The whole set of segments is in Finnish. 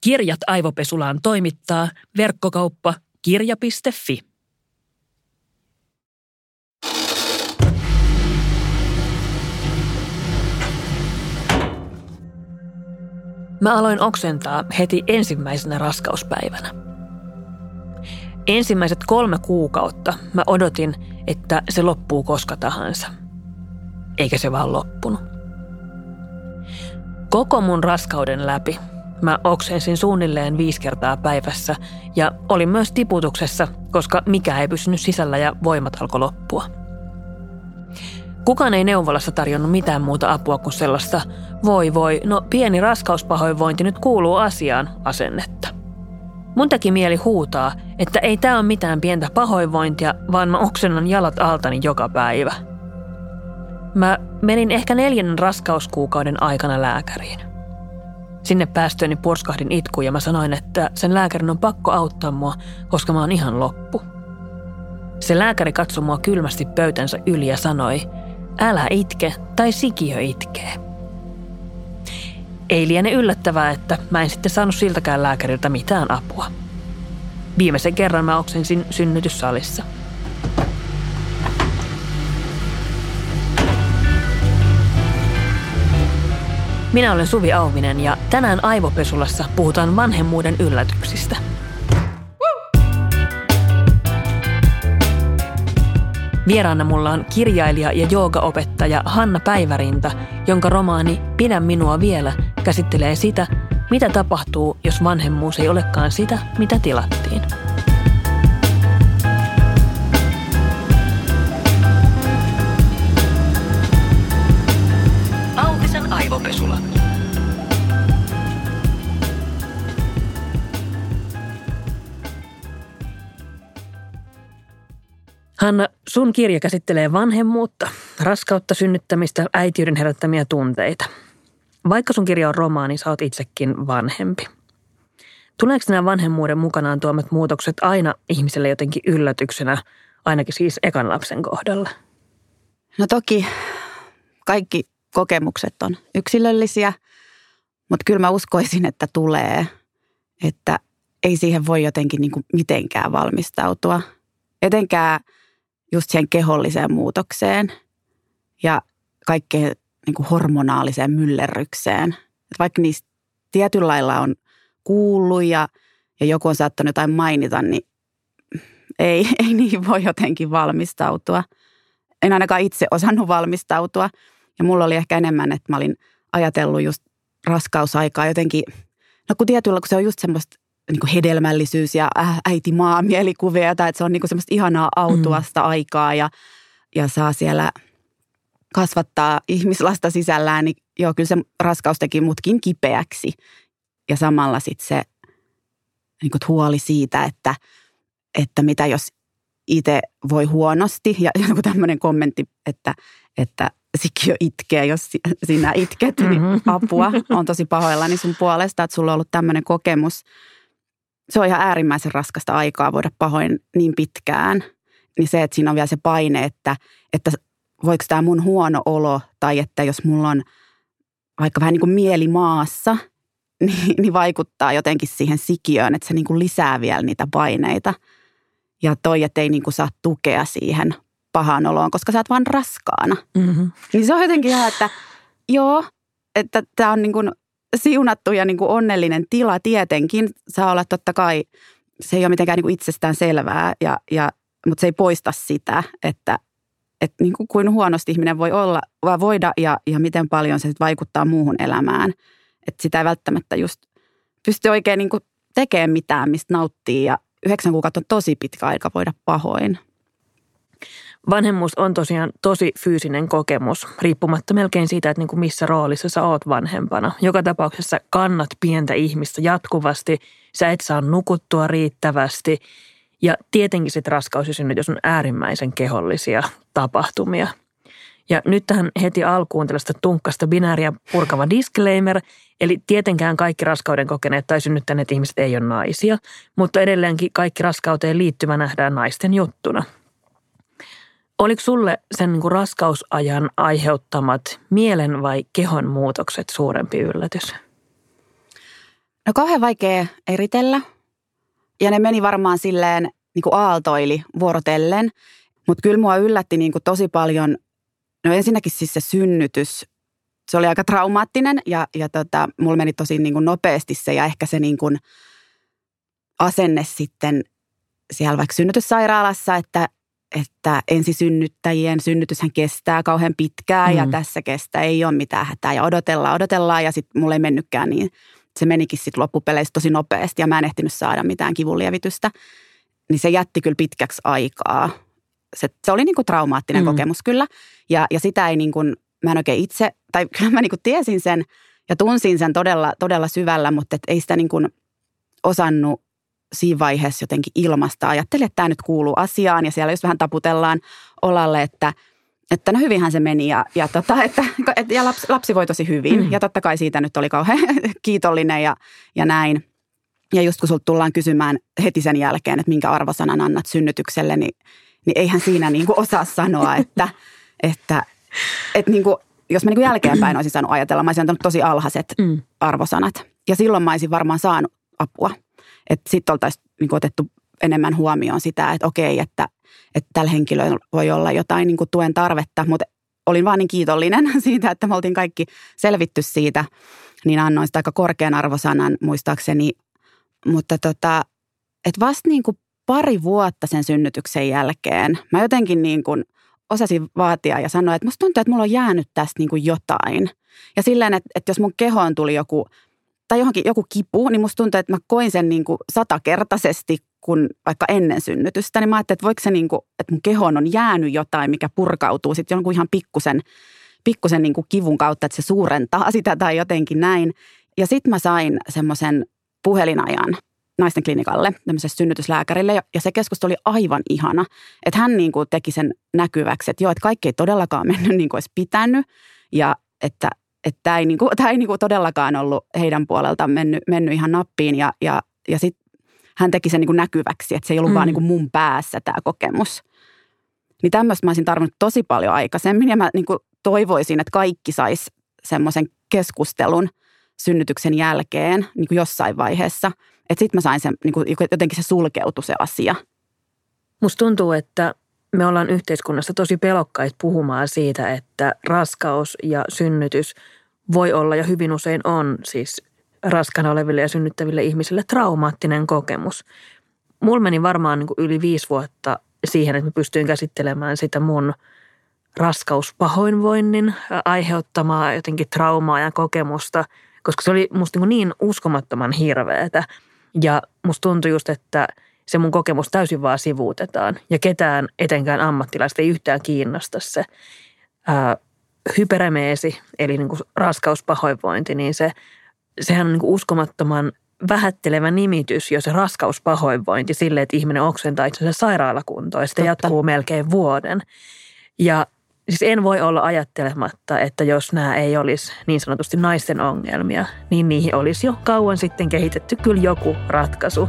Kirjat aivopesulaan toimittaa verkkokauppa kirja.fi. Mä aloin oksentaa heti ensimmäisenä raskauspäivänä. Ensimmäiset kolme kuukautta mä odotin, että se loppuu koska tahansa. Eikä se vaan loppunut. Koko mun raskauden läpi mä oksensin suunnilleen viisi kertaa päivässä ja olin myös tiputuksessa, koska mikä ei pysynyt sisällä ja voimat alkoi loppua. Kukaan ei neuvolassa tarjonnut mitään muuta apua kuin sellaista voi voi, no pieni raskauspahoinvointi nyt kuuluu asiaan asennetta. Mun teki mieli huutaa, että ei tämä ole mitään pientä pahoinvointia, vaan mä oksennan jalat altani joka päivä. Mä menin ehkä neljännen raskauskuukauden aikana lääkäriin. Sinne päästööni purskahdin itkuun ja mä sanoin, että sen lääkärin on pakko auttaa mua, koska mä oon ihan loppu. Se lääkäri katsoi mua kylmästi pöytänsä yli ja sanoi, älä itke tai sikiö itkee. Ei liene yllättävää, että mä en sitten saanut siltäkään lääkäriltä mitään apua. Viimeisen kerran mä oksensin synnytyssalissa. Minä olen Suvi Auvinen ja tänään Aivopesulassa puhutaan vanhemmuuden yllätyksistä – Vieraana mulla on kirjailija ja joogaopettaja Hanna Päivärinta, jonka romaani Pidä minua vielä käsittelee sitä, mitä tapahtuu, jos vanhemmuus ei olekaan sitä, mitä tilattiin. Sun kirja käsittelee vanhemmuutta, raskautta, synnyttämistä, äitiyden herättämiä tunteita. Vaikka sun kirja on romaani, sä oot itsekin vanhempi. Tuleeko nämä vanhemmuuden mukanaan tuomat muutokset aina ihmiselle jotenkin yllätyksenä, ainakin siis ekan lapsen kohdalla? No toki kaikki kokemukset on yksilöllisiä, mutta kyllä mä uskoisin, että tulee, että ei siihen voi jotenkin niin kuin mitenkään valmistautua. Etenkään – just siihen keholliseen muutokseen ja kaikkeen niin kuin hormonaaliseen myllerrykseen. Et vaikka niistä tietyllä lailla on kuullut ja, ja joku on saattanut jotain mainita, niin ei, ei niihin voi jotenkin valmistautua. En ainakaan itse osannut valmistautua. Ja mulla oli ehkä enemmän, että mä olin ajatellut just raskausaikaa jotenkin, no kun tietyllä, kun se on just semmoista niin kuin hedelmällisyys ja äh, äiti maa mielikuvia, tai että se on niin kuin semmoista ihanaa autuasta mm. aikaa ja, ja saa siellä kasvattaa ihmislasta sisällään, niin joo, kyllä se raskaus teki mutkin kipeäksi. Ja samalla sitten se niin kuin huoli siitä, että, että mitä jos itse voi huonosti. Ja joku tämmöinen kommentti, että, että sikiö itkee, jos sinä itket, niin mm-hmm. apua. on tosi pahoillani sun puolesta, että sulla on ollut tämmöinen kokemus – se on ihan äärimmäisen raskasta aikaa voida pahoin niin pitkään. Niin se, että siinä on vielä se paine, että, että voiko tämä mun huono olo tai että jos mulla on vaikka vähän niin kuin mieli maassa, niin, niin vaikuttaa jotenkin siihen sikiöön, että se niin kuin lisää vielä niitä paineita. Ja toi, että ei niin kuin saa tukea siihen pahaan oloon, koska sä oot vaan raskaana. Mm-hmm. Niin se on jotenkin ihan, että joo, että tämä on niin kuin siunattu ja niin kuin onnellinen tila tietenkin. Saa olla totta kai, se ei ole mitenkään niin kuin itsestään selvää, ja, ja, mutta se ei poista sitä, että, että niin kuin, kuin huonosti ihminen voi olla, vai voida ja, ja miten paljon se vaikuttaa muuhun elämään. Että sitä ei välttämättä just pysty oikein niin kuin tekemään mitään, mistä nauttii ja yhdeksän kuukautta on tosi pitkä aika voida pahoin. Vanhemmuus on tosiaan tosi fyysinen kokemus, riippumatta melkein siitä, että niin kuin missä roolissa sä oot vanhempana. Joka tapauksessa kannat pientä ihmistä jatkuvasti, sä et saa nukuttua riittävästi ja tietenkin sitten raskaus ja synnytys on äärimmäisen kehollisia tapahtumia. Ja nyt tähän heti alkuun tällaista tunkkasta binääriä purkava disclaimer, eli tietenkään kaikki raskauden kokeneet tai synnyttäneet ihmiset ei ole naisia, mutta edelleenkin kaikki raskauteen liittyvä nähdään naisten juttuna – Oliko sulle sen niin kuin raskausajan aiheuttamat mielen vai kehon muutokset suurempi yllätys? No kauhean vaikea eritellä. Ja ne meni varmaan silleen niin kuin aaltoili vuorotellen. Mutta kyllä mua yllätti niin kuin tosi paljon, no ensinnäkin siis se synnytys. Se oli aika traumaattinen ja, ja tota, mulla meni tosi niin kuin nopeasti se ja ehkä se niin kuin asenne sitten siellä vaikka synnytyssairaalassa, että, että ensisynnyttäjien synnytyshän kestää kauhean pitkään mm. ja tässä kestää, ei ole mitään hätää ja odotellaan, odotellaan ja sitten mulle ei mennytkään niin. Se menikin sitten loppupeleissä tosi nopeasti ja mä en ehtinyt saada mitään kivunlievitystä. Niin se jätti kyllä pitkäksi aikaa. Se, se oli niinku traumaattinen mm. kokemus kyllä ja, ja sitä ei niin kuin, mä en oikein itse, tai kyllä mä niinku tiesin sen ja tunsin sen todella, todella syvällä, mutta et ei sitä niin kuin osannut siinä vaiheessa jotenkin ilmasta. Ajattelin, että tämä nyt kuuluu asiaan ja siellä just vähän taputellaan olalle, että, että no hyvinhän se meni ja, ja, tota, että, että, ja lapsi, lapsi voi tosi hyvin. Mm. Ja totta kai siitä nyt oli kauhean kiitollinen ja, ja näin. Ja just kun sulta tullaan kysymään heti sen jälkeen, että minkä arvosanan annat synnytykselle, niin, niin eihän siinä niin kuin osaa sanoa, että, että, että niin kuin, jos mä niin kuin jälkeenpäin olisin saanut ajatella, mä olisin antanut tosi alhaiset mm. arvosanat. Ja silloin mä olisin varmaan saanut apua. Että sitten oltaisiin niin otettu enemmän huomioon sitä, että okei, että, että tällä henkilöllä voi olla jotain niin kuin tuen tarvetta, mutta olin vaan niin kiitollinen siitä, että me oltiin kaikki selvitty siitä, niin annoin sitä aika korkean arvosanan muistaakseni. Mutta tota, että vasta niin kuin pari vuotta sen synnytyksen jälkeen mä jotenkin niin kuin osasin vaatia ja sanoa, että musta tuntuu, että mulla on jäänyt tästä niin kuin jotain. Ja silleen, että, että jos mun kehoon tuli joku tai johonkin joku kipu, niin musta tuntuu, että mä koin sen niin kuin satakertaisesti kuin vaikka ennen synnytystä. Niin mä ajattelin, että voiko se niin kuin, että mun kehoon on jäänyt jotain, mikä purkautuu sitten jonkun ihan pikkusen, pikkusen niin kuin kivun kautta, että se suurentaa sitä tai jotenkin näin. Ja sitten mä sain semmoisen puhelinajan naisten klinikalle, tämmöisessä synnytyslääkärille, ja se keskustelu oli aivan ihana. Että hän niin kuin teki sen näkyväksi, että joo, että kaikki ei todellakaan mennyt niin kuin olisi pitänyt, ja että että tämä ei, niinku, tämä ei niinku todellakaan ollut heidän puoleltaan mennyt, mennyt ihan nappiin ja, ja, ja sitten hän teki sen niinku näkyväksi, että se ei ollut mm. vaan niinku mun päässä tämä kokemus. Niin tämmöistä mä olisin tarvinnut tosi paljon aikaisemmin ja mä niinku toivoisin, että kaikki sais semmoisen keskustelun synnytyksen jälkeen niinku jossain vaiheessa. Että sitten mä sain sen, niinku, jotenkin se sulkeutui se asia. Musta tuntuu, että me ollaan yhteiskunnassa tosi pelokkaita puhumaan siitä, että raskaus ja synnytys voi olla ja hyvin usein on siis raskana oleville ja synnyttäville ihmisille traumaattinen kokemus. Mulla meni varmaan niin kuin yli viisi vuotta siihen, että mä pystyin käsittelemään sitä mun raskauspahoinvoinnin aiheuttamaa jotenkin traumaa ja kokemusta, koska se oli musta niin, niin uskomattoman hirveetä. Ja musta tuntui just, että – se mun kokemus täysin vaan sivuutetaan ja ketään etenkään ammattilaista ei yhtään kiinnosta se ää, hyperemeesi, eli niin kuin raskauspahoinvointi, niin se, sehän on niin kuin uskomattoman vähättelevä nimitys, jos se raskauspahoinvointi sille, että ihminen oksentaa itsensä sairaalakuntoon ja sitä Totta. jatkuu melkein vuoden. Ja siis en voi olla ajattelematta, että jos nämä ei olisi niin sanotusti naisten ongelmia, niin niihin olisi jo kauan sitten kehitetty kyllä joku ratkaisu.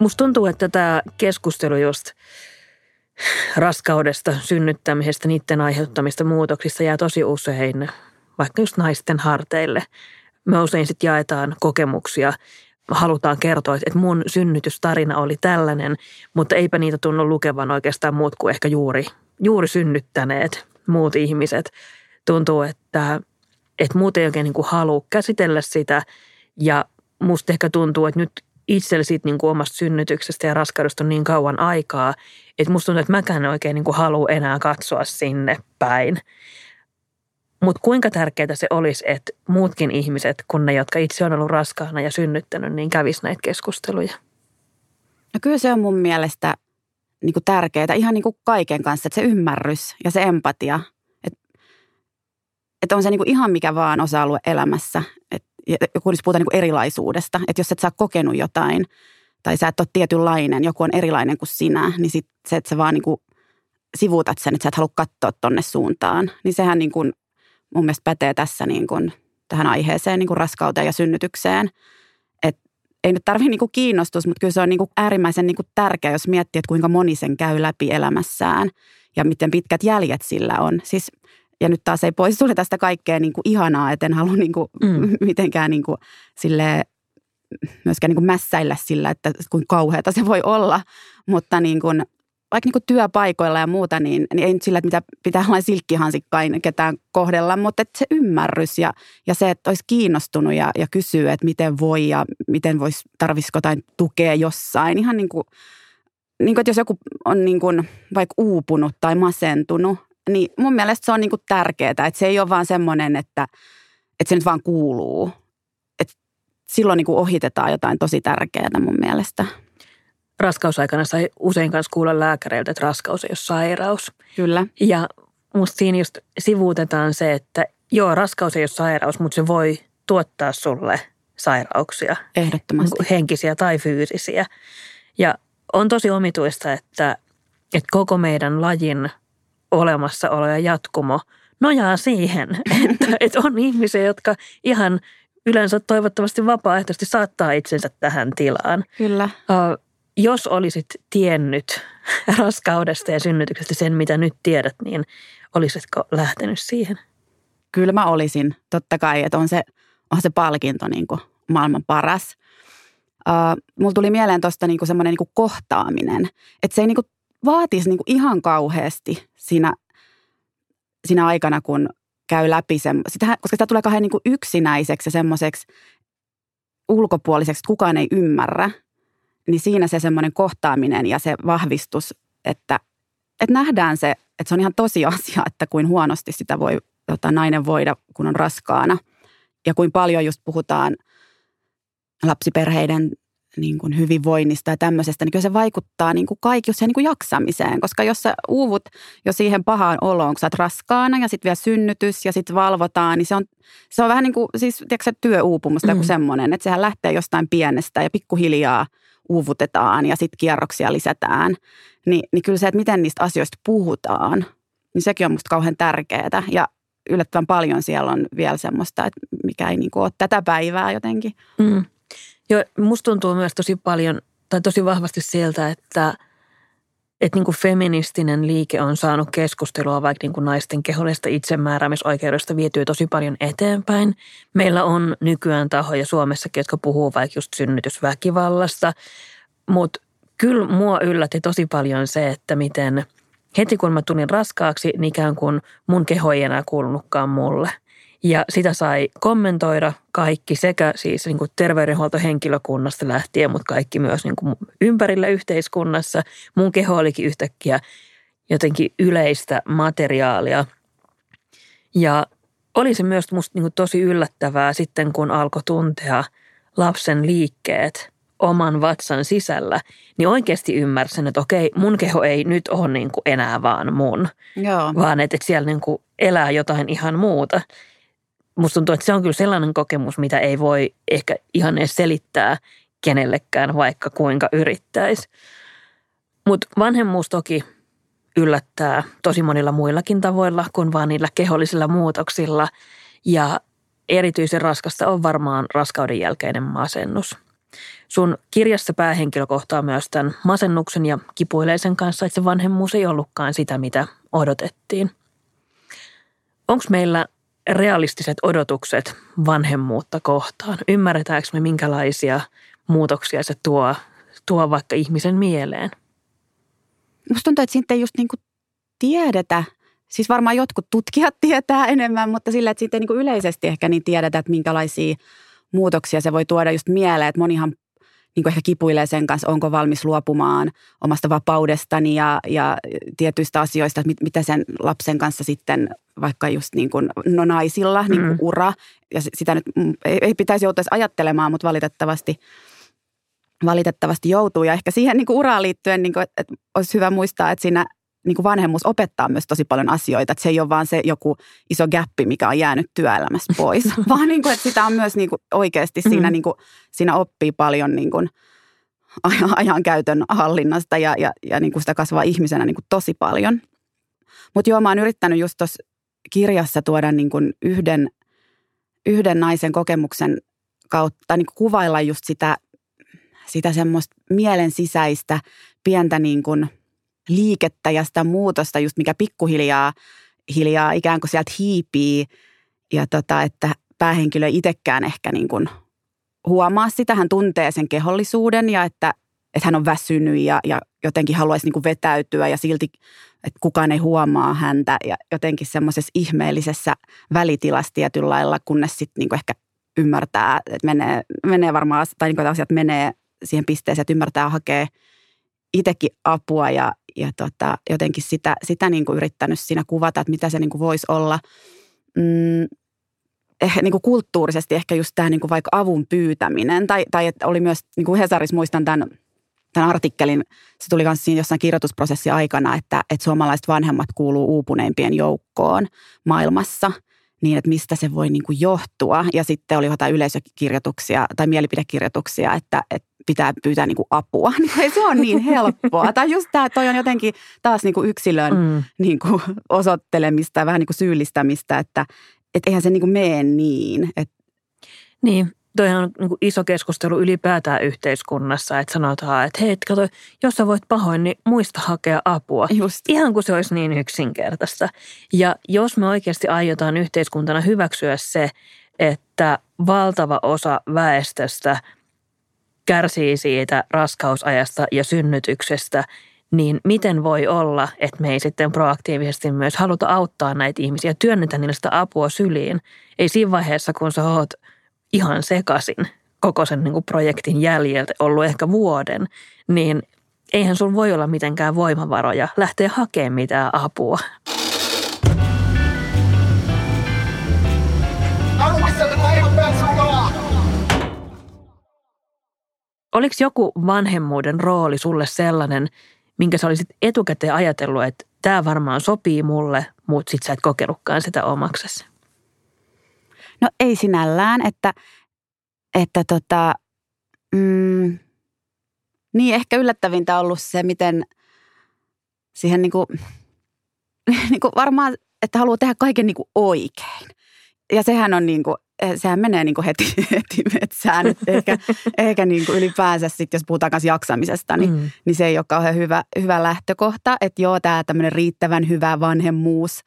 Musta tuntuu, että tämä keskustelu just raskaudesta, synnyttämisestä, niiden aiheuttamista muutoksista jää tosi usein vaikka just naisten harteille. Me usein sitten jaetaan kokemuksia, halutaan kertoa, että mun synnytystarina oli tällainen, mutta eipä niitä tunnu lukevan oikeastaan muut kuin ehkä juuri, juuri synnyttäneet muut ihmiset. Tuntuu, että, että muut ei oikein niin halua käsitellä sitä ja musta ehkä tuntuu, että nyt itsellä siitä niin kuin omasta synnytyksestä ja raskaudesta on niin kauan aikaa, että musta tuntuu, että mäkään oikein niin kuin halua enää katsoa sinne päin. Mutta kuinka tärkeää se olisi, että muutkin ihmiset, kun ne, jotka itse on ollut raskaana ja synnyttänyt, niin kävis näitä keskusteluja? No kyllä se on mun mielestä niin kuin tärkeää ihan niin kuin kaiken kanssa, että se ymmärrys ja se empatia. Että, että on se niin kuin ihan mikä vaan osa-alue elämässä. Että joku olisi puhuta niin kuin erilaisuudesta, että jos et sä kokenut jotain tai sä et ole tietynlainen, joku on erilainen kuin sinä, niin sit se, että sä vaan niin kuin sivuutat sen, että sä et halua katsoa tonne suuntaan, niin sehän niin kuin mun mielestä pätee tässä niin kuin tähän aiheeseen, niin kuin raskauteen ja synnytykseen. Että ei nyt tarvitse niinku kiinnostus, mutta kyllä se on niinku äärimmäisen niinku tärkeä, jos miettii, että kuinka moni sen käy läpi elämässään ja miten pitkät jäljet sillä on. Siis, ja nyt taas ei pois tule tästä kaikkea niinku ihanaa, että en halua niinku mm. mitenkään niinku sille myöskään niinku mässäillä sillä, että kuinka kauheata se voi olla, mutta niin kuin, vaikka niin kuin työpaikoilla ja muuta, niin, niin ei nyt sillä, että mitä pitää olla silkkihansikkain ketään kohdella, mutta että se ymmärrys ja, ja se, että olisi kiinnostunut ja, ja kysyy, että miten voi ja miten voisi, tarvisiko jotain tukea jossain. Ihan niin kuin, niin kuin, että jos joku on niin kuin vaikka uupunut tai masentunut, niin mun mielestä se on niin kuin tärkeää, että se ei ole vaan semmoinen, että, että se nyt vaan kuuluu. Että silloin niin ohitetaan jotain tosi tärkeää mun mielestä raskausaikana sai usein kanssa kuulla lääkäreiltä, että raskaus ei ole sairaus. Kyllä. Ja musta siinä just sivuutetaan se, että joo, raskaus ei ole sairaus, mutta se voi tuottaa sulle sairauksia. Ehdottomasti. Niin henkisiä tai fyysisiä. Ja on tosi omituista, että, että koko meidän lajin olemassaolo ja jatkumo nojaa siihen, että, että on ihmisiä, jotka ihan yleensä toivottavasti vapaaehtoisesti saattaa itsensä tähän tilaan. Kyllä. Uh, jos olisit tiennyt raskaudesta ja synnytyksestä sen, mitä nyt tiedät, niin olisitko lähtenyt siihen? Kyllä mä olisin, totta kai, että on se, on se palkinto niin kuin maailman paras. Uh, mulla tuli mieleen tuosta niin semmoinen niin kohtaaminen, että se ei niin kuin vaatisi niin kuin ihan kauheasti siinä, siinä aikana, kun käy läpi sen, sitä, koska sitä tulee kahden niin kuin yksinäiseksi ja semmoiseksi ulkopuoliseksi, että kukaan ei ymmärrä – niin siinä se semmoinen kohtaaminen ja se vahvistus, että, että nähdään se, että se on ihan tosi asia, että kuin huonosti sitä voi tota, nainen voida, kun on raskaana. Ja kuin paljon just puhutaan lapsiperheiden niin kuin hyvinvoinnista ja tämmöisestä, niin kyllä se vaikuttaa niin kuin kaikki siihen niin kuin jaksamiseen. Koska jos sä uuvut jo siihen pahaan oloon, kun sä oot raskaana ja sitten vielä synnytys ja sitten valvotaan, niin se on, se on vähän niin kuin siis tiedätkö, työuupumusta mm. joku semmoinen, että sehän lähtee jostain pienestä ja pikkuhiljaa – uuvutetaan ja sitten kierroksia lisätään, niin, niin kyllä se, että miten niistä asioista puhutaan, niin sekin on musta kauhean tärkeää. Ja yllättävän paljon siellä on vielä semmoista, että mikä ei niin ole tätä päivää jotenkin. Mm. Joo, musta tuntuu myös tosi paljon, tai tosi vahvasti sieltä, että – että niin kuin feministinen liike on saanut keskustelua vaikka niin kuin naisten kehollisesta itsemääräämisoikeudesta vietyä tosi paljon eteenpäin. Meillä on nykyään tahoja Suomessakin, jotka puhuu vaikka just synnytysväkivallasta, mutta kyllä mua yllätti tosi paljon se, että miten heti kun mä tulin raskaaksi, niin ikään kuin mun keho ei enää kuulunutkaan mulle – ja sitä sai kommentoida kaikki sekä siis niin kuin terveydenhuoltohenkilökunnasta lähtien, mutta kaikki myös niin kuin ympärillä yhteiskunnassa. Mun keho olikin yhtäkkiä jotenkin yleistä materiaalia. Ja oli se myös musta niin kuin tosi yllättävää sitten, kun alkoi tuntea lapsen liikkeet oman vatsan sisällä, niin oikeasti ymmärsin, että okei, mun keho ei nyt ole niin kuin enää vaan mun, Joo. vaan että, että siellä niin kuin elää jotain ihan muuta musta tuntuu, että se on kyllä sellainen kokemus, mitä ei voi ehkä ihan edes selittää kenellekään, vaikka kuinka yrittäisi. Mutta vanhemmuus toki yllättää tosi monilla muillakin tavoilla kuin vaan niillä kehollisilla muutoksilla. Ja erityisen raskasta on varmaan raskauden jälkeinen masennus. Sun kirjassa päähenkilö kohtaa myös tämän masennuksen ja kipuileisen kanssa, että se vanhemmuus ei ollutkaan sitä, mitä odotettiin. Onko meillä realistiset odotukset vanhemmuutta kohtaan? Ymmärretäänkö me, minkälaisia muutoksia se tuo, tuo vaikka ihmisen mieleen? Musta tuntuu, että siitä ei just niin kuin tiedetä. Siis varmaan jotkut tutkijat tietää enemmän, mutta sillä, että siitä ei niin kuin yleisesti ehkä niin tiedetä, että minkälaisia muutoksia se voi tuoda just mieleen. Että monihan niin kuin ehkä kipuilee sen kanssa, onko valmis luopumaan omasta vapaudestani ja, ja tietyistä asioista, että mit, mitä sen lapsen kanssa sitten vaikka just niin kuin, no naisilla niin kuin mm. ura. Ja sitä nyt ei, ei pitäisi joutua ajattelemaan, mutta valitettavasti, valitettavasti joutuu. Ja ehkä siihen niin kuin uraan liittyen, niin kuin, että olisi hyvä muistaa, että siinä niin kuin vanhemmuus opettaa myös tosi paljon asioita. Että se ei ole vaan se joku iso gappi, mikä on jäänyt työelämästä pois, vaan niin kuin, että sitä on myös niin kuin oikeasti siinä, mm. niin kuin, siinä oppii paljon niin kuin ajan käytön hallinnasta ja, ja, ja niin kuin sitä kasvaa ihmisenä niin kuin tosi paljon. Mutta joo, mä oon yrittänyt just tuossa kirjassa tuoda niin kuin yhden, yhden naisen kokemuksen kautta, niin kuin kuvailla just sitä, sitä semmoista mielen sisäistä pientä niin kuin liikettä ja sitä muutosta, just mikä pikkuhiljaa hiljaa ikään kuin sieltä hiipii. Ja tota, että päähenkilö itsekään ehkä niin kuin huomaa sitä, hän tuntee sen kehollisuuden ja että, että hän on väsynyt ja, ja jotenkin haluaisi niin kuin vetäytyä ja silti, että kukaan ei huomaa häntä ja jotenkin semmoisessa ihmeellisessä välitilassa tietyllä lailla, kunnes sitten niin ehkä ymmärtää, että menee, menee varmaan, tai niin kuin asiat menee siihen pisteeseen, että ymmärtää hakea itsekin apua ja, ja tota, jotenkin sitä, sitä niin kuin yrittänyt siinä kuvata, että mitä se niin kuin voisi olla. Mm, eh, niin kuin kulttuurisesti ehkä just tämä niin kuin vaikka avun pyytäminen, tai, tai että oli myös, niin kuin Hesaris muistan tämän, tämän artikkelin, se tuli myös siinä jossain kirjoitusprosessi aikana, että, että suomalaiset vanhemmat kuuluu uupuneimpien joukkoon maailmassa – niin, että mistä se voi niin kuin johtua. Ja sitten oli jotain yleisökirjoituksia tai mielipidekirjoituksia, että, että pitää pyytää niin kuin apua. Niin ei se on niin helppoa. tai just tämä, toi on jotenkin taas niin kuin yksilön mm. niin kuin osoittelemista ja vähän niin kuin syyllistämistä, että et eihän se niin kuin mene niin. Et... Niin, toi on niin iso keskustelu ylipäätään yhteiskunnassa, että sanotaan, että hei, kato, jos sä voit pahoin, niin muista hakea apua. Just. Ihan kuin se olisi niin yksinkertaista. Ja jos me oikeasti aiotaan yhteiskuntana hyväksyä se, että valtava osa väestöstä kärsii siitä raskausajasta ja synnytyksestä, niin miten voi olla, että me ei sitten proaktiivisesti myös haluta auttaa näitä ihmisiä, työnnetä niille sitä apua syliin. Ei siinä vaiheessa, kun sä oot – ihan sekasin koko sen niin kuin projektin jäljeltä ollut ehkä vuoden, niin eihän sun voi olla mitenkään voimavaroja lähteä hakemaan mitään apua. Oliko joku vanhemmuuden rooli sulle sellainen, minkä sä olisit etukäteen ajatellut, että tämä varmaan sopii mulle, mutta sit sä et kokenutkaan sitä omaksesi? No ei sinällään, että, että tota, mm, niin ehkä yllättävintä on ollut se, miten siihen niin kuin, niin kuin varmaan, että haluaa tehdä kaiken niin kuin oikein. Ja sehän on niin kuin, sehän menee niin kuin heti, heti metsään. ehkä ehkä niin kuin ylipäänsä sitten, jos puhutaan kanssa jaksamisesta, niin, mm. niin se ei ole kauhean hyvä, hyvä lähtökohta. Että joo, tämä tämmöinen riittävän hyvä vanhemmuus,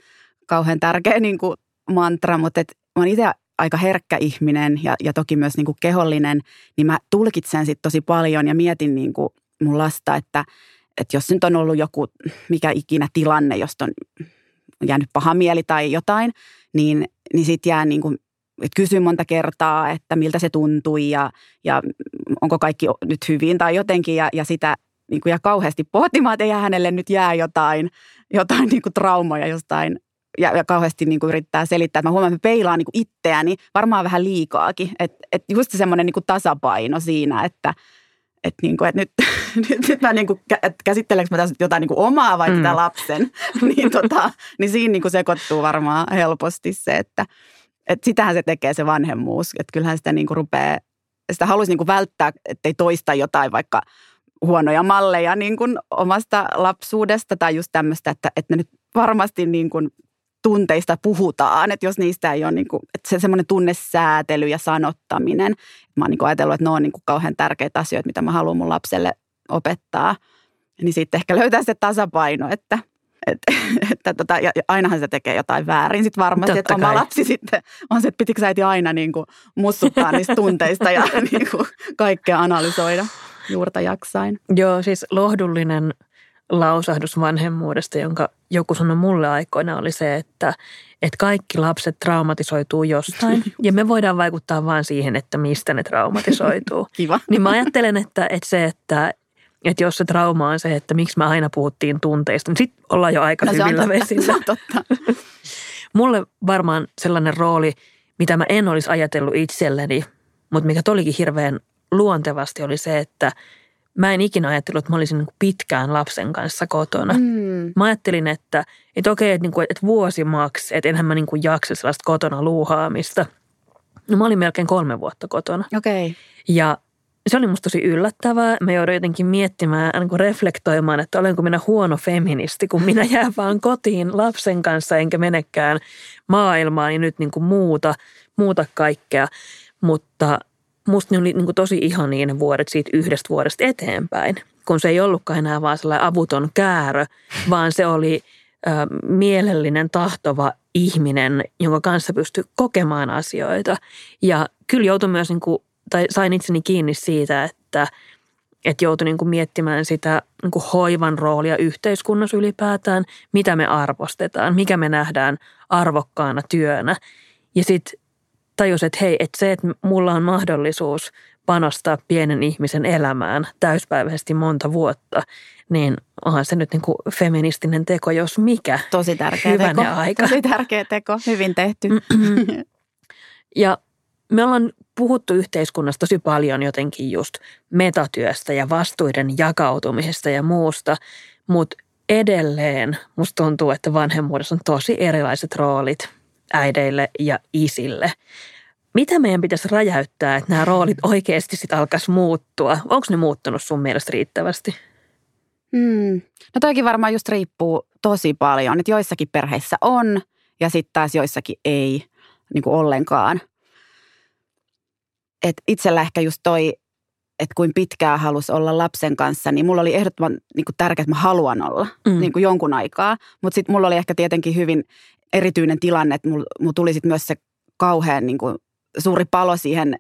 kauhean tärkeä niin kuin mantra, mutta et mä oon itse aika herkkä ihminen ja, ja toki myös niin kuin kehollinen, niin mä tulkitsen sitten tosi paljon ja mietin niin kuin mun lasta, että, että jos nyt on ollut joku mikä ikinä tilanne, josta on jäänyt paha mieli tai jotain, niin, niin sitten jää niin kuin, että kysyn monta kertaa, että miltä se tuntui ja, ja onko kaikki nyt hyvin tai jotenkin ja, ja sitä niin kuin, ja kauheasti pohtimaan, että ei hänelle nyt jää jotain, jotain niin kuin traumoja jostain ja, ja kauheasti niin kuin yrittää selittää. Mä huomaan, että mä peilaan niin kuin itseäni varmaan vähän liikaakin. Että et just semmoinen niin kuin tasapaino siinä, että et niin kuin, et nyt, nyt, nyt mä niin kuin, että käsitteleekö mä tässä jotain niin kuin omaa vai mm. tätä lapsen. niin, tota, niin siinä niin kuin sekoittuu varmaan helposti se, että et sitähän se tekee se vanhemmuus. Että kyllähän sitä niin kuin rupeaa, sitä haluaisi niin kuin välttää, ettei toista jotain vaikka huonoja malleja niin kuin omasta lapsuudesta tai just tämmöistä, että, että ne nyt varmasti niin kuin tunteista puhutaan, että jos niistä ei ole niin kuin, että se semmoinen tunnesäätely ja sanottaminen. Mä oon niin kuin ajatellut, että ne on niin kuin kauhean tärkeitä asioita, mitä mä haluan mun lapselle opettaa. Niin sitten ehkä löytää se tasapaino, että, että, että tota, ja ainahan se tekee jotain väärin sitten varmasti, Totta että kai. oma lapsi sitten on se, että pitikö äiti aina niin kuin mussuttaa niistä tunteista ja niin kuin kaikkea analysoida juurta jaksain. Joo, siis lohdullinen – lausahdus vanhemmuudesta, jonka joku sanoi mulle aikoina, oli se, että, että kaikki lapset traumatisoituu jostain. Ja me voidaan vaikuttaa vain siihen, että mistä ne traumatisoituu. Kiva. Niin mä ajattelen, että, että se, että, että jos se trauma on se, että miksi me aina puhuttiin tunteista, niin sitten ollaan jo aika no, hyvillä vesillä. Totta. Mulle varmaan sellainen rooli, mitä mä en olisi ajatellut itselleni, mutta mikä tolikin hirveän luontevasti, oli se, että – mä en ikinä ajatellut, että mä olisin niin pitkään lapsen kanssa kotona. Mm. Mä ajattelin, että, että okei, että, niin kuin, että vuosi maks, että enhän mä niin kuin jaksa sellaista kotona luuhaamista. No mä olin melkein kolme vuotta kotona. Okei. Okay. Ja se oli musta tosi yllättävää. Mä joudun jotenkin miettimään, niin kuin reflektoimaan, että olenko minä huono feministi, kun minä jään vaan kotiin lapsen kanssa enkä menekään maailmaan ja nyt niin kuin muuta, muuta kaikkea. Mutta musta ne oli niin kuin tosi ihania ne vuodet siitä yhdestä vuodesta eteenpäin, kun se ei ollutkaan enää vaan sellainen avuton käärö, vaan se oli ö, mielellinen, tahtova ihminen, jonka kanssa pystyi kokemaan asioita. Ja kyllä joutui myös, niin kuin, tai sain itseni kiinni siitä, että, että joutui niin kuin miettimään sitä niin kuin hoivan roolia yhteiskunnassa ylipäätään, mitä me arvostetaan, mikä me nähdään arvokkaana työnä. Ja sitten tajus, että hei, että se, että mulla on mahdollisuus panostaa pienen ihmisen elämään täyspäiväisesti monta vuotta, niin onhan se nyt niin kuin feministinen teko, jos mikä. Tosi tärkeä Hyvänä teko. Aika. Tosi tärkeä teko, hyvin tehty. ja me ollaan puhuttu yhteiskunnassa tosi paljon jotenkin just metatyöstä ja vastuiden jakautumisesta ja muusta, mutta edelleen musta tuntuu, että vanhemmuudessa on tosi erilaiset roolit äideille ja isille. Mitä meidän pitäisi räjäyttää, että nämä roolit oikeasti sitten alkaisi muuttua? Onko ne muuttunut sun mielestä riittävästi? Hmm. No toikin varmaan just riippuu tosi paljon, että joissakin perheissä on ja sitten taas joissakin ei niin kuin ollenkaan. Et itsellä ehkä just toi, että kuin pitkään halus olla lapsen kanssa, niin mulla oli ehdottoman niin kuin tärkeää, että mä haluan olla mm. niin kuin jonkun aikaa. Mutta sitten mulla oli ehkä tietenkin hyvin erityinen tilanne, että mulla mul tuli sitten myös se kauhean niin kuin suuri palo siihen,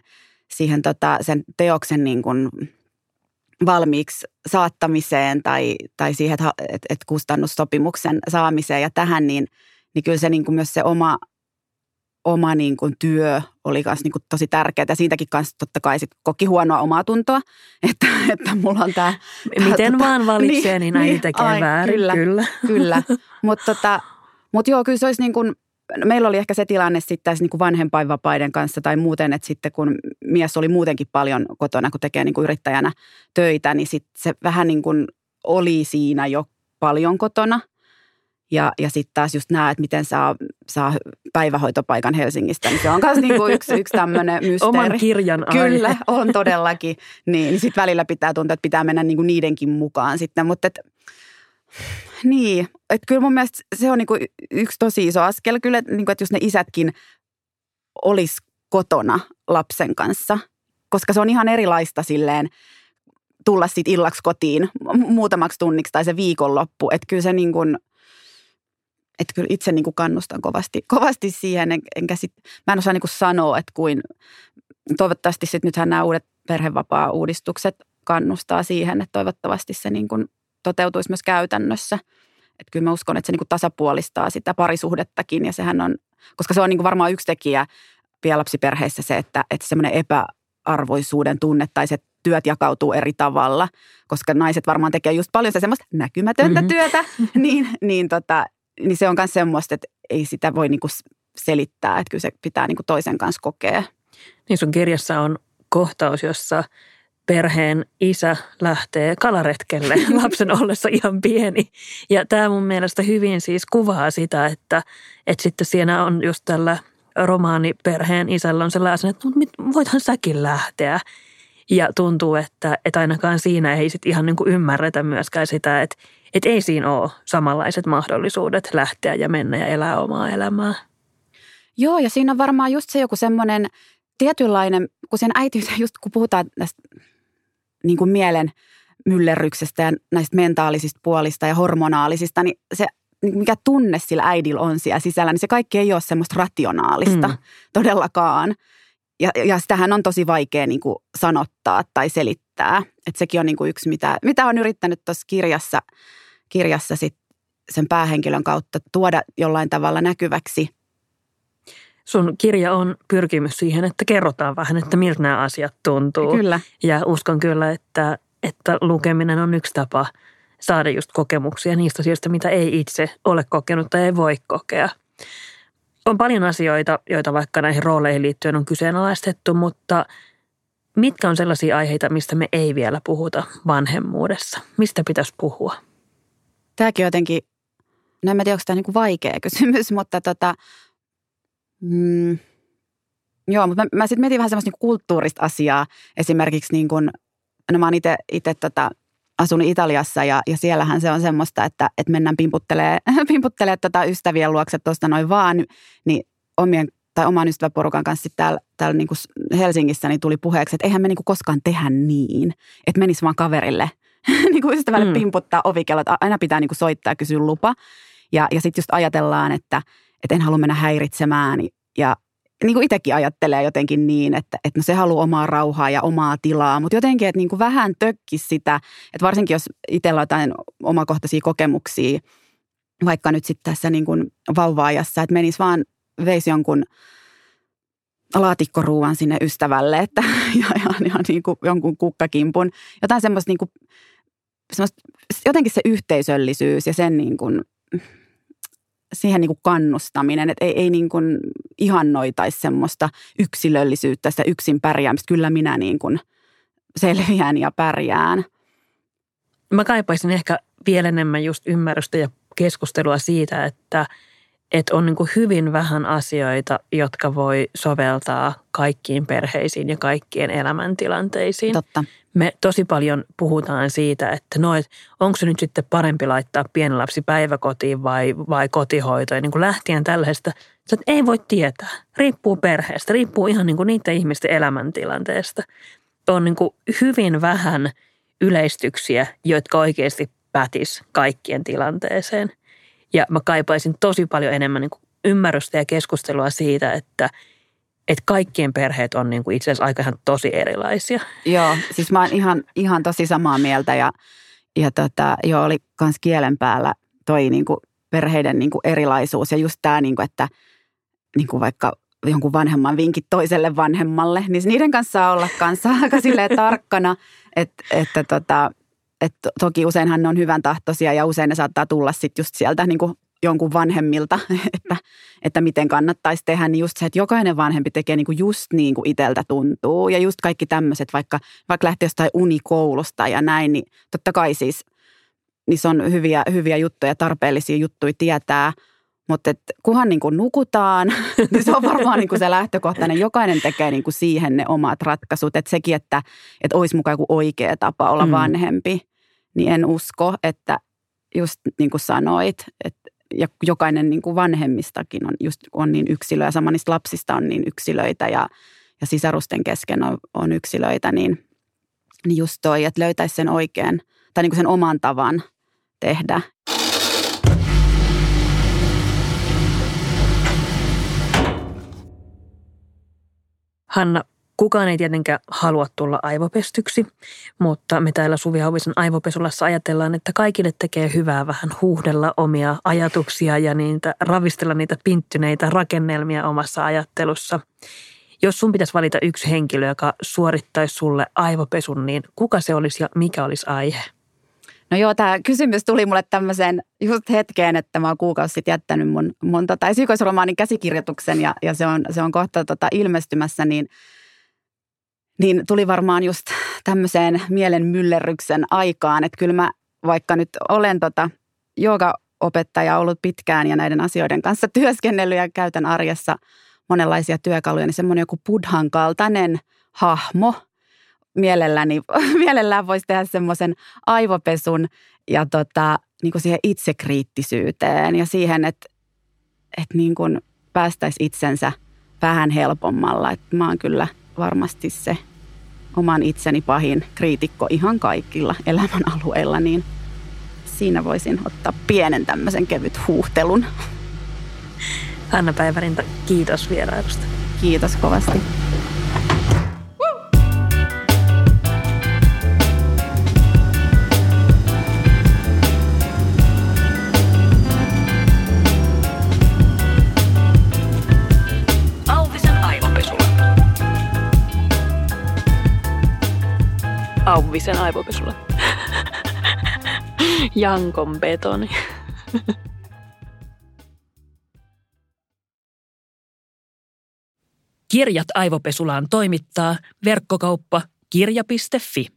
siihen tota, sen teoksen niin kuin valmiiksi saattamiseen tai, tai siihen, että et, et kustannussopimuksen saamiseen ja tähän, niin, niin kyllä se niin kuin myös se oma, oma niin kuin työ oli myös niin kuin tosi tärkeää. Ja siitäkin kanssa totta kai sit koki huonoa omaa tuntoa, että, että mulla on tämä... Miten tota, vaan valitsee, niin, niin aina niin, tekee ai, väärin, kyllä. Kyllä, kyllä. mutta tota, mut joo, kyllä se olisi niin kuin, meillä oli ehkä se tilanne sitten tässä niin vanhempainvapaiden kanssa tai muuten, että sitten kun mies oli muutenkin paljon kotona, kun tekee niin kuin yrittäjänä töitä, niin sitten se vähän niin kuin oli siinä jo paljon kotona. Ja, ja sitten taas just nämä, että miten saa, saa päivähoitopaikan Helsingistä, niin se on myös niinku yksi, yksi tämmöinen mysteeri. Oman kirjan aihe. Kyllä, on todellakin. Niin, niin sitten välillä pitää tuntua, että pitää mennä niinku niidenkin mukaan sitten. Mutta et, niin, että kyllä mun mielestä se on niinku yksi tosi iso askel. Kyllä, niinku, että jos ne isätkin olis kotona lapsen kanssa, koska se on ihan erilaista silleen tulla sitten illaksi kotiin muutamaksi tunniksi tai se viikonloppu. Että kyllä se niin kuin, että kyllä itse niin kuin kannustan kovasti, kovasti siihen, en, enkä sit, mä en osaa niin kuin sanoa, että kuin, toivottavasti sitten nythän nämä uudet perhevapaa-uudistukset kannustaa siihen, että toivottavasti se niin kuin toteutuisi myös käytännössä. Että kyllä mä uskon, että se niin kuin tasapuolistaa sitä parisuhdettakin ja sehän on, koska se on niin kuin varmaan yksi tekijä pienlapsiperheissä se, että, että semmoinen epäarvoisuuden tunne tai se työt jakautuu eri tavalla, koska naiset varmaan tekee just paljon semmoista näkymätöntä mm-hmm. työtä, niin, niin, tota, niin se on myös semmoista, että ei sitä voi niinku selittää, että kyllä se pitää niinku toisen kanssa kokea. Niin sun kirjassa on kohtaus, jossa perheen isä lähtee kalaretkelle lapsen ollessa ihan pieni. Ja tämä mun mielestä hyvin siis kuvaa sitä, että, että sitten siinä on just tällä romaaniperheen isällä on sellainen, että voithan säkin lähteä. Ja tuntuu, että, että ainakaan siinä ei sit ihan niin kuin ymmärretä myöskään sitä, että, että ei siinä ole samanlaiset mahdollisuudet lähteä ja mennä ja elää omaa elämää. Joo, ja siinä on varmaan just se joku semmoinen tietynlainen, kun sen äitiyteen, just kun puhutaan tästä niin kuin mielen myllerryksestä ja näistä mentaalisista puolista ja hormonaalisista, niin se niin mikä tunne sillä äidillä on siellä sisällä, niin se kaikki ei ole semmoista rationaalista mm. todellakaan. Ja, ja sitähän on tosi vaikea niin kuin sanottaa tai selittää. Että sekin on niin kuin yksi, mitä, mitä on yrittänyt tuossa kirjassa, kirjassa sit sen päähenkilön kautta tuoda jollain tavalla näkyväksi. Sun kirja on pyrkimys siihen, että kerrotaan vähän, että miltä nämä asiat tuntuu. Kyllä. Ja uskon kyllä, että, että lukeminen on yksi tapa saada just kokemuksia niistä asioista, mitä ei itse ole kokenut tai ei voi kokea – on paljon asioita, joita vaikka näihin rooleihin liittyen on kyseenalaistettu, mutta mitkä on sellaisia aiheita, mistä me ei vielä puhuta vanhemmuudessa? Mistä pitäisi puhua? Tämäkin jotenkin, no en tiedä, onko tämä niin vaikea kysymys, mutta tota, mm, joo, mutta mä, mä sitten mietin vähän semmoista niin kulttuurista asiaa. Esimerkiksi niin kuin, no mä oon itse tota, asun Italiassa ja, ja siellähän se on semmoista, että, että mennään pimputtelee, pimputtelee tota ystävien luokse tuosta noin vaan, niin omien tai oman ystäväporukan kanssa täällä, täällä niin kuin Helsingissä niin tuli puheeksi, että eihän me niin kuin koskaan tehdä niin, että menisi vaan kaverille niin kuin ystävälle mm. pimputtaa ovikellot. Aina pitää niin kuin soittaa ja kysyä lupa. Ja, ja sitten just ajatellaan, että, että en halua mennä häiritsemään. Ja niin kuin itsekin ajattelee jotenkin niin, että, että no se haluaa omaa rauhaa ja omaa tilaa. Mutta jotenkin, että niin kuin vähän tökki sitä, että varsinkin jos itsellä on jotain omakohtaisia kokemuksia, vaikka nyt sitten tässä niin kuin vauvaajassa, että menisi vaan, veisi jonkun laatikkoruuan sinne ystävälle, että ja, ja, ja niin kuin jonkun kukkakimpun. Jotain semmoista, niin kuin, semmoista jotenkin se yhteisöllisyys ja sen niin kuin, siihen niin kuin kannustaminen, että ei, ei niin kuin ihannoitaisi semmoista yksilöllisyyttä, sitä yksin pärjäämistä. Kyllä minä niin kuin selviän ja pärjään. Mä kaipaisin ehkä vielä enemmän just ymmärrystä ja keskustelua siitä, että, että on niin kuin hyvin vähän asioita, jotka voi soveltaa kaikkiin perheisiin ja kaikkien elämäntilanteisiin. Totta. Me tosi paljon puhutaan siitä, että no, et onko se nyt sitten parempi laittaa pieni lapsi päiväkotiin vai, vai kotihoitoon. Niin kuin lähtien tällaisesta, että ei voi tietää. Riippuu perheestä, riippuu ihan niin kuin niiden ihmisten elämäntilanteesta. On niin kuin hyvin vähän yleistyksiä, jotka oikeasti pätis kaikkien tilanteeseen. Ja mä kaipaisin tosi paljon enemmän niin kuin ymmärrystä ja keskustelua siitä, että, että kaikkien perheet on niin kuin itse asiassa aika ihan tosi erilaisia. Joo, siis mä oon ihan, ihan tosi samaa mieltä ja, ja tota, joo, oli kans kielen päällä toi niin kuin perheiden niin kuin erilaisuus ja just tämä, niin kuin, että niin kuin vaikka jonkun vanhemman vinkit toiselle vanhemmalle, niin niiden kanssa saa olla kanssa aika tarkkana, että, että tota, että toki useinhan ne on hyvän tahtoisia ja usein ne saattaa tulla sitten just sieltä niin kuin jonkun vanhemmilta, että, että miten kannattaisi tehdä, niin just se, että jokainen vanhempi tekee niin kuin just niin kuin itseltä tuntuu. Ja just kaikki tämmöiset, vaikka, vaikka lähtee jostain unikoulusta ja näin, niin totta kai siis niissä on hyviä, hyviä juttuja, tarpeellisia juttuja tietää. Mutta et, kunhan niin kuin nukutaan, niin se on varmaan niin kuin se lähtökohtainen. Jokainen tekee niin kuin siihen ne omat ratkaisut. Että sekin, että, että olisi mukaan joku oikea tapa olla mm. vanhempi – niin en usko, että just niin kuin sanoit, että ja jokainen niin kuin vanhemmistakin on, just, on niin yksilöä, sama niistä lapsista on niin yksilöitä ja, ja sisarusten kesken on, on yksilöitä, niin, niin just toi, että löytäisi sen oikean tai niin kuin sen oman tavan tehdä. Hanna, Kukaan ei tietenkään halua tulla aivopestyksi, mutta me täällä Suvi Hauvisen aivopesulassa ajatellaan, että kaikille tekee hyvää vähän huuhdella omia ajatuksia ja niitä, ravistella niitä pinttyneitä rakennelmia omassa ajattelussa. Jos sun pitäisi valita yksi henkilö, joka suorittaisi sulle aivopesun, niin kuka se olisi ja mikä olisi aihe? No joo, tämä kysymys tuli mulle tämmöiseen just hetkeen, että mä oon kuukausi sitten jättänyt mun, mun tota, esikoisromaanin käsikirjoituksen ja, ja se, on, se on kohta tota, ilmestymässä, niin – niin tuli varmaan just tämmöiseen mielen myllerryksen aikaan, että kyllä mä vaikka nyt olen tota opettaja ollut pitkään ja näiden asioiden kanssa työskennellyt ja käytän arjessa monenlaisia työkaluja, niin semmoinen joku pudhan kaltainen hahmo mielelläni, mielellään voisi tehdä semmoisen aivopesun ja tota, niin kuin siihen itsekriittisyyteen ja siihen, että, että niin kuin päästäisi itsensä vähän helpommalla. Että mä oon kyllä – varmasti se oman itseni pahin kriitikko ihan kaikilla elämän alueilla, niin siinä voisin ottaa pienen tämmöisen kevyt huuhtelun. Anna Päivärinta, kiitos vierailusta. Kiitos kovasti. Auvisen aivopesulla. Jankon betoni. Kirjat aivopesulaan toimittaa verkkokauppa kirja.fi.